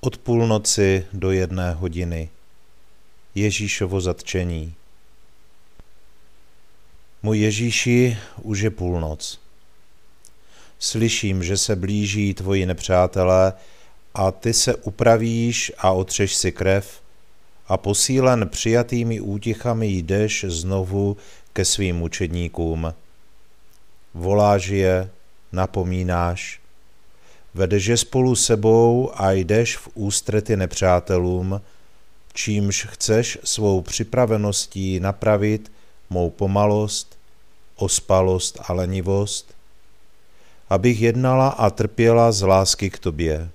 od půlnoci do jedné hodiny. Ježíšovo zatčení. Můj Ježíši, už je půlnoc. Slyším, že se blíží tvoji nepřátelé a ty se upravíš a otřeš si krev a posílen přijatými útichami jdeš znovu ke svým učedníkům. Voláš je, napomínáš, vedeš je spolu sebou a jdeš v ústrety nepřátelům, čímž chceš svou připraveností napravit mou pomalost, ospalost a lenivost, abych jednala a trpěla z lásky k tobě.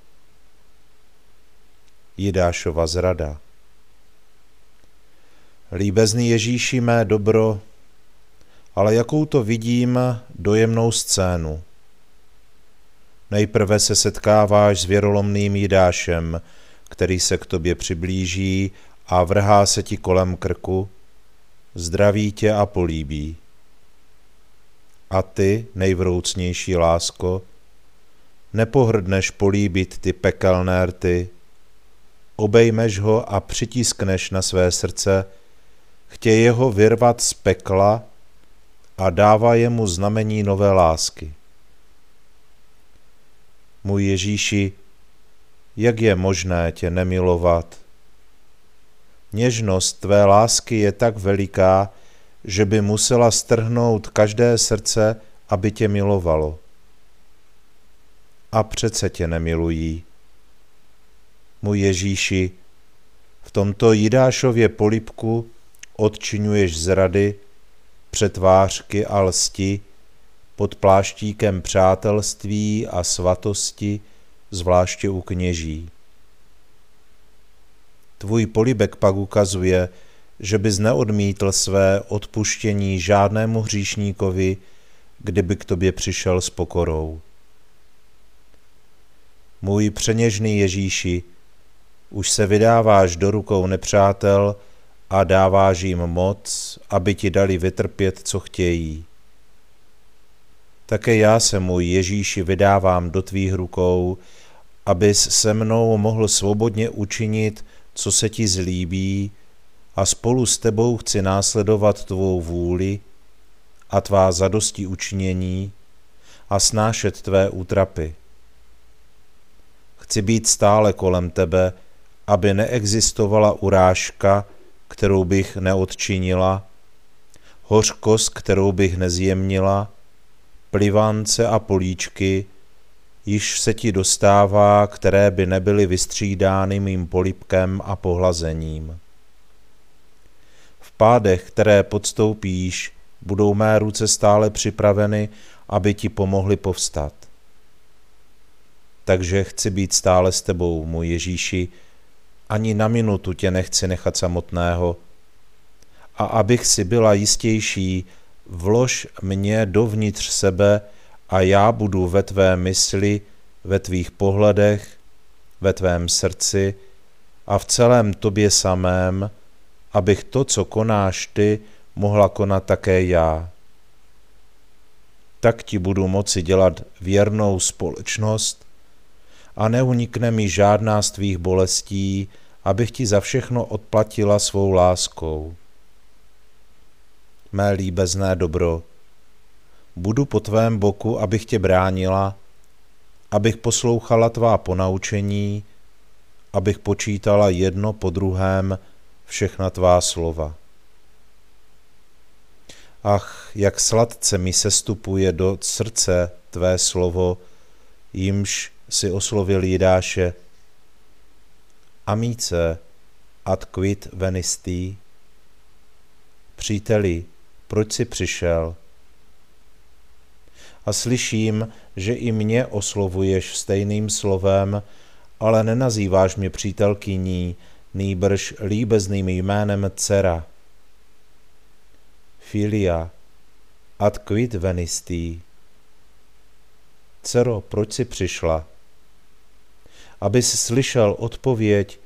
Jidášova zrada Líbezný Ježíši mé dobro, ale jakou to vidím dojemnou scénu – Nejprve se setkáváš s věrolomným Jidášem, který se k tobě přiblíží a vrhá se ti kolem krku, zdraví tě a políbí. A ty, nejvroucnější lásko, nepohrdneš políbit ty pekelné rty, obejmeš ho a přitiskneš na své srdce, chtěje ho vyrvat z pekla a dává jemu znamení nové lásky můj Ježíši, jak je možné tě nemilovat? Něžnost tvé lásky je tak veliká, že by musela strhnout každé srdce, aby tě milovalo. A přece tě nemilují. Můj Ježíši, v tomto Jidášově polipku odčinuješ zrady, přetvářky a lsti, pod pláštíkem přátelství a svatosti, zvláště u kněží. Tvůj polibek pak ukazuje, že bys neodmítl své odpuštění žádnému hříšníkovi, kdyby k tobě přišel s pokorou. Můj přeněžný Ježíši, už se vydáváš do rukou nepřátel a dáváš jim moc, aby ti dali vytrpět, co chtějí. Také já se, můj Ježíši, vydávám do tvých rukou, abys se mnou mohl svobodně učinit, co se ti zlíbí, a spolu s tebou chci následovat tvou vůli a tvá zadosti učinění a snášet tvé útrapy. Chci být stále kolem tebe, aby neexistovala urážka, kterou bych neodčinila, hořkost, kterou bych nezjemnila, plivance a políčky, již se ti dostává, které by nebyly vystřídány mým polipkem a pohlazením. V pádech, které podstoupíš, budou mé ruce stále připraveny, aby ti pomohly povstat. Takže chci být stále s tebou, můj Ježíši, ani na minutu tě nechci nechat samotného. A abych si byla jistější, vlož mě dovnitř sebe a já budu ve tvé mysli, ve tvých pohledech, ve tvém srdci a v celém tobě samém, abych to, co konáš ty, mohla konat také já. Tak ti budu moci dělat věrnou společnost a neunikne mi žádná z tvých bolestí, abych ti za všechno odplatila svou láskou. Mé líbezné dobro, budu po tvém boku, abych tě bránila, abych poslouchala tvá ponaučení, abych počítala jedno po druhém všechna tvá slova. Ach, jak sladce mi sestupuje do srdce tvé slovo, jimž si oslovil Jidáše. Amice ad quid venistý? Příteli, proč jsi přišel? A slyším, že i mě oslovuješ stejným slovem, ale nenazýváš mě přítelkyní, nýbrž líbezným jménem dcera. Filia, ad quid venistý? Dcero, proč jsi přišla? Abys slyšel odpověď,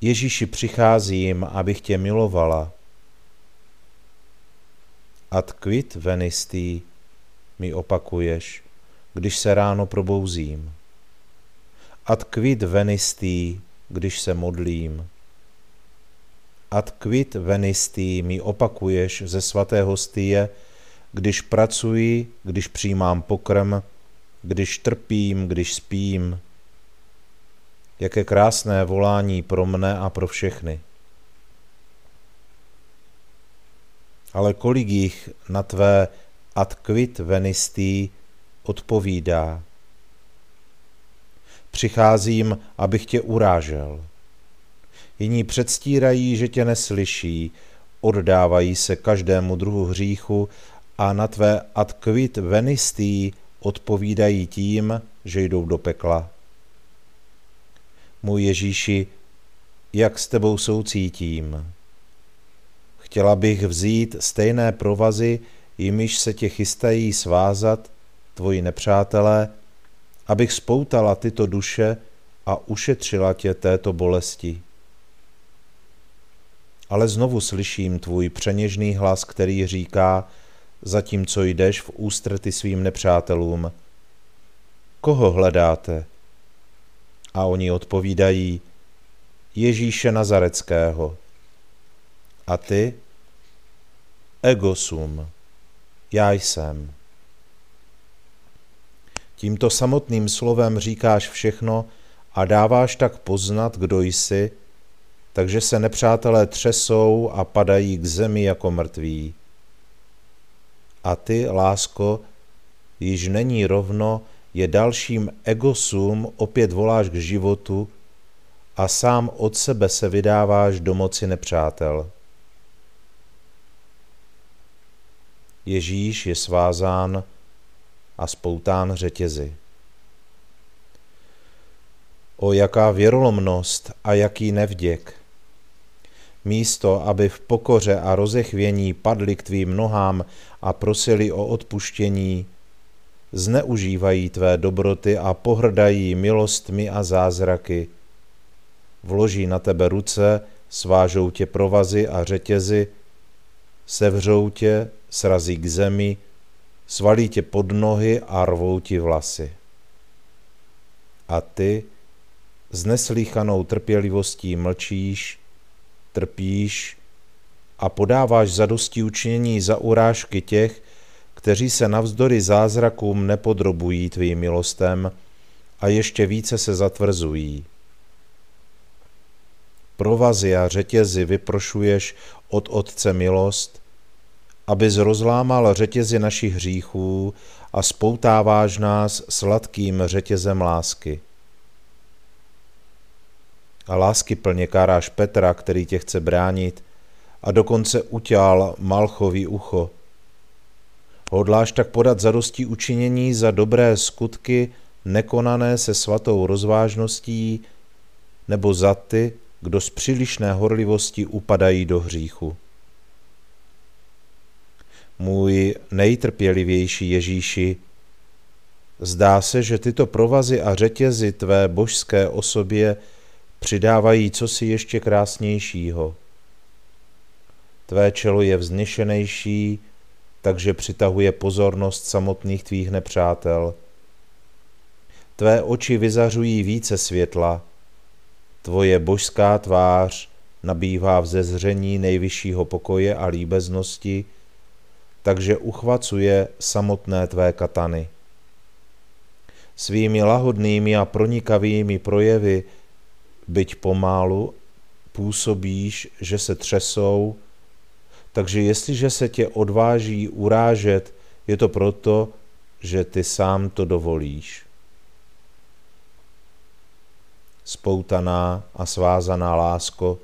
Ježíši přicházím, abych tě milovala. Ad quid venistý? mi opakuješ, když se ráno probouzím. Ad quid venistý, když se modlím. Ad quid venistý mi opakuješ ze svaté hostie, když pracuji, když přijímám pokrm, když trpím, když spím. Jaké krásné volání pro mne a pro všechny. Ale kolik jich na tvé ad quid venistý odpovídá. Přicházím, abych tě urážel. Jiní předstírají, že tě neslyší, oddávají se každému druhu hříchu a na tvé ad quid venistý odpovídají tím, že jdou do pekla. Můj Ježíši, jak s tebou soucítím. Chtěla bych vzít stejné provazy, jimiž se tě chystají svázat, tvoji nepřátelé, abych spoutala tyto duše a ušetřila tě této bolesti. Ale znovu slyším tvůj přeněžný hlas, který říká, zatímco jdeš v ústrety svým nepřátelům, koho hledáte? A oni odpovídají, Ježíše Nazareckého. A ty? Egosum já jsem. Tímto samotným slovem říkáš všechno a dáváš tak poznat, kdo jsi, takže se nepřátelé třesou a padají k zemi jako mrtví. A ty, lásko, již není rovno, je dalším egosum, opět voláš k životu a sám od sebe se vydáváš do moci nepřátel. Ježíš je svázán a spoután řetězy. O jaká věrolomnost a jaký nevděk! Místo, aby v pokoře a rozechvění padli k tvým nohám a prosili o odpuštění, zneužívají tvé dobroty a pohrdají milostmi a zázraky. Vloží na tebe ruce, svážou tě provazy a řetězy, sevřou tě, srazí k zemi, svalí tě pod nohy a rvou ti vlasy. A ty s neslíchanou trpělivostí mlčíš, trpíš a podáváš zadosti učinění za urážky těch, kteří se navzdory zázrakům nepodrobují tvým milostem a ještě více se zatvrzují. Provazy a řetězy vyprošuješ od Otce milost, abys rozlámal řetězy našich hříchů a spoutáváš nás sladkým řetězem lásky. A lásky plně káráš Petra, který tě chce bránit, a dokonce utěl Malchový ucho. Hodláš tak podat zadostí učinění za dobré skutky, nekonané se svatou rozvážností, nebo za ty, kdo z přílišné horlivosti upadají do hříchu. Můj nejtrpělivější Ježíši, zdá se, že tyto provazy a řetězy tvé božské osobě přidávají cosi ještě krásnějšího. Tvé čelo je vznešenější, takže přitahuje pozornost samotných tvých nepřátel. Tvé oči vyzařují více světla, tvoje božská tvář nabývá vzezření nejvyššího pokoje a líbeznosti, takže uchvacuje samotné tvé katany. Svými lahodnými a pronikavými projevy, byť pomálu, působíš, že se třesou, takže jestliže se tě odváží urážet, je to proto, že ty sám to dovolíš. Spoutaná a svázaná lásko,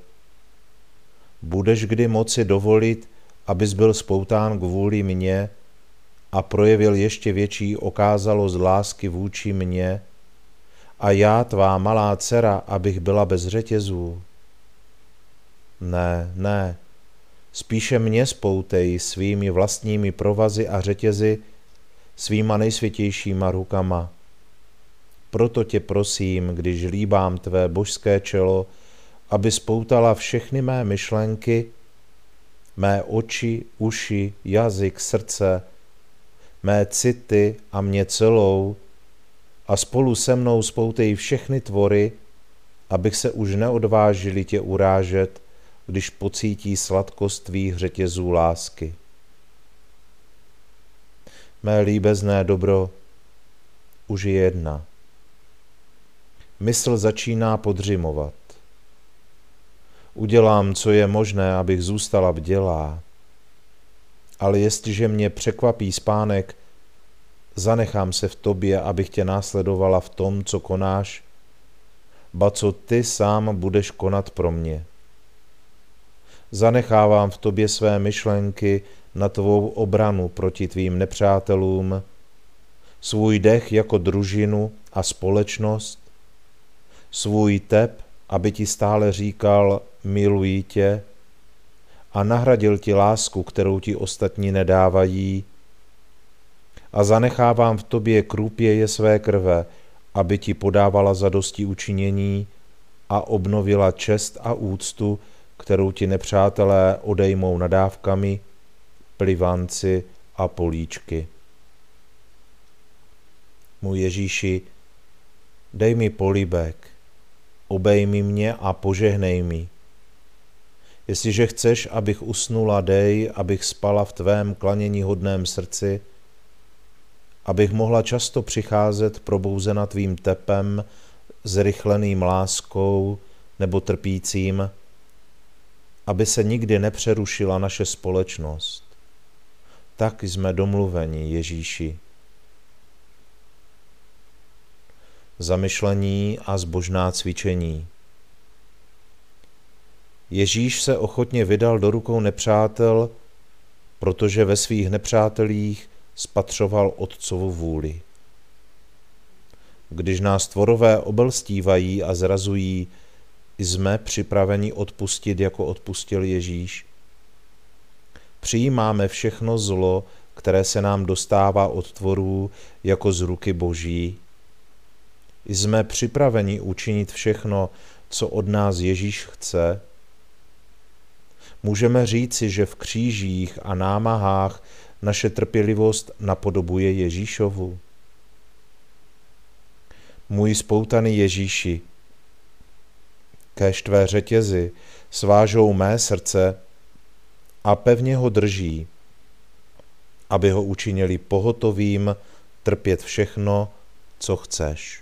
budeš kdy moci dovolit, abys byl spoután kvůli mně a projevil ještě větší okázalost lásky vůči mně a já, tvá malá dcera, abych byla bez řetězů. Ne, ne, spíše mě spoutej svými vlastními provazy a řetězy, svýma nejsvětějšíma rukama. Proto tě prosím, když líbám tvé božské čelo, aby spoutala všechny mé myšlenky, mé oči, uši, jazyk, srdce, mé city a mě celou a spolu se mnou spoutej všechny tvory, abych se už neodvážili tě urážet, když pocítí sladkost tvých řetězů lásky. Mé líbezné dobro už je jedna. Mysl začíná podřimovat. Udělám, co je možné, abych zůstala vdělá. Ale jestliže mě překvapí spánek, zanechám se v tobě, abych tě následovala v tom, co konáš, ba co ty sám budeš konat pro mě. Zanechávám v tobě své myšlenky na tvou obranu proti tvým nepřátelům, svůj dech jako družinu a společnost, svůj tep, aby ti stále říkal miluji tě a nahradil ti lásku, kterou ti ostatní nedávají a zanechávám v tobě krůpěje své krve, aby ti podávala zadosti učinění a obnovila čest a úctu, kterou ti nepřátelé odejmou nadávkami, plivanci a políčky. Můj Ježíši, dej mi polibek, obejmi mě a požehnej mi. Jestliže chceš, abych usnula, dej, abych spala v tvém klanění hodném srdci, abych mohla často přicházet probouzena tvým tepem, zrychleným láskou nebo trpícím, aby se nikdy nepřerušila naše společnost. Tak jsme domluveni, Ježíši. Zamyšlení a zbožná cvičení. Ježíš se ochotně vydal do rukou nepřátel, protože ve svých nepřátelích spatřoval Otcovu vůli. Když nás tvorové obelstívají a zrazují, jsme připraveni odpustit, jako odpustil Ježíš. Přijímáme všechno zlo, které se nám dostává od tvorů jako z ruky Boží. Jsme připraveni učinit všechno, co od nás Ježíš chce. Můžeme říci, že v křížích a námahách naše trpělivost napodobuje Ježíšovu. Můj spoutaný Ježíši, kéž tvé řetězy svážou mé srdce a pevně ho drží, aby ho učinili pohotovým trpět všechno, co chceš.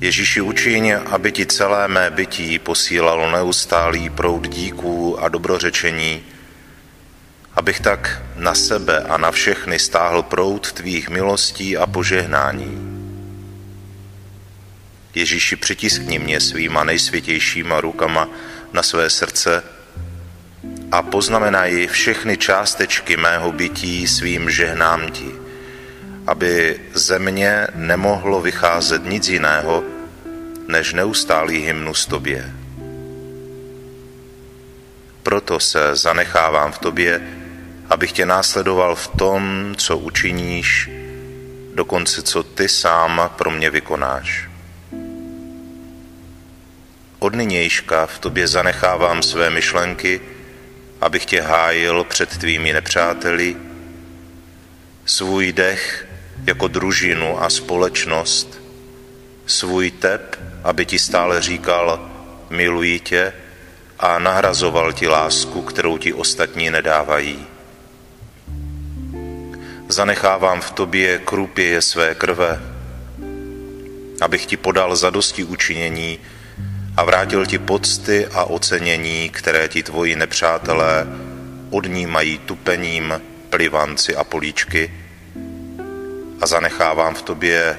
Ježíši učiň, aby ti celé mé bytí posílalo neustálý proud díků a dobrořečení, abych tak na sebe a na všechny stáhl proud tvých milostí a požehnání. Ježíši, přitiskni mě svýma nejsvětějšíma rukama na své srdce a poznamenají všechny částečky mého bytí svým žehnám ti aby ze mě nemohlo vycházet nic jiného, než neustálý hymnus tobě. Proto se zanechávám v tobě, abych tě následoval v tom, co učiníš, dokonce co ty sám pro mě vykonáš. Od nynějška v tobě zanechávám své myšlenky, abych tě hájil před tvými nepřáteli, svůj dech jako družinu a společnost, svůj tep, aby ti stále říkal, miluji tě a nahrazoval ti lásku, kterou ti ostatní nedávají. Zanechávám v tobě krupěje své krve, abych ti podal zadosti učinění a vrátil ti pocty a ocenění, které ti tvoji nepřátelé odnímají tupením, plivanci a políčky, a zanechávám v tobě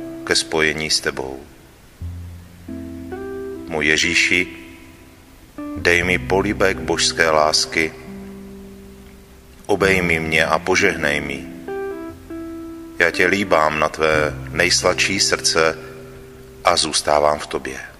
ke spojení s tebou. Můj Ježíši, dej mi políbek božské lásky, obejmi mě a požehnej mi. Já tě líbám na tvé nejsladší srdce a zůstávám v tobě.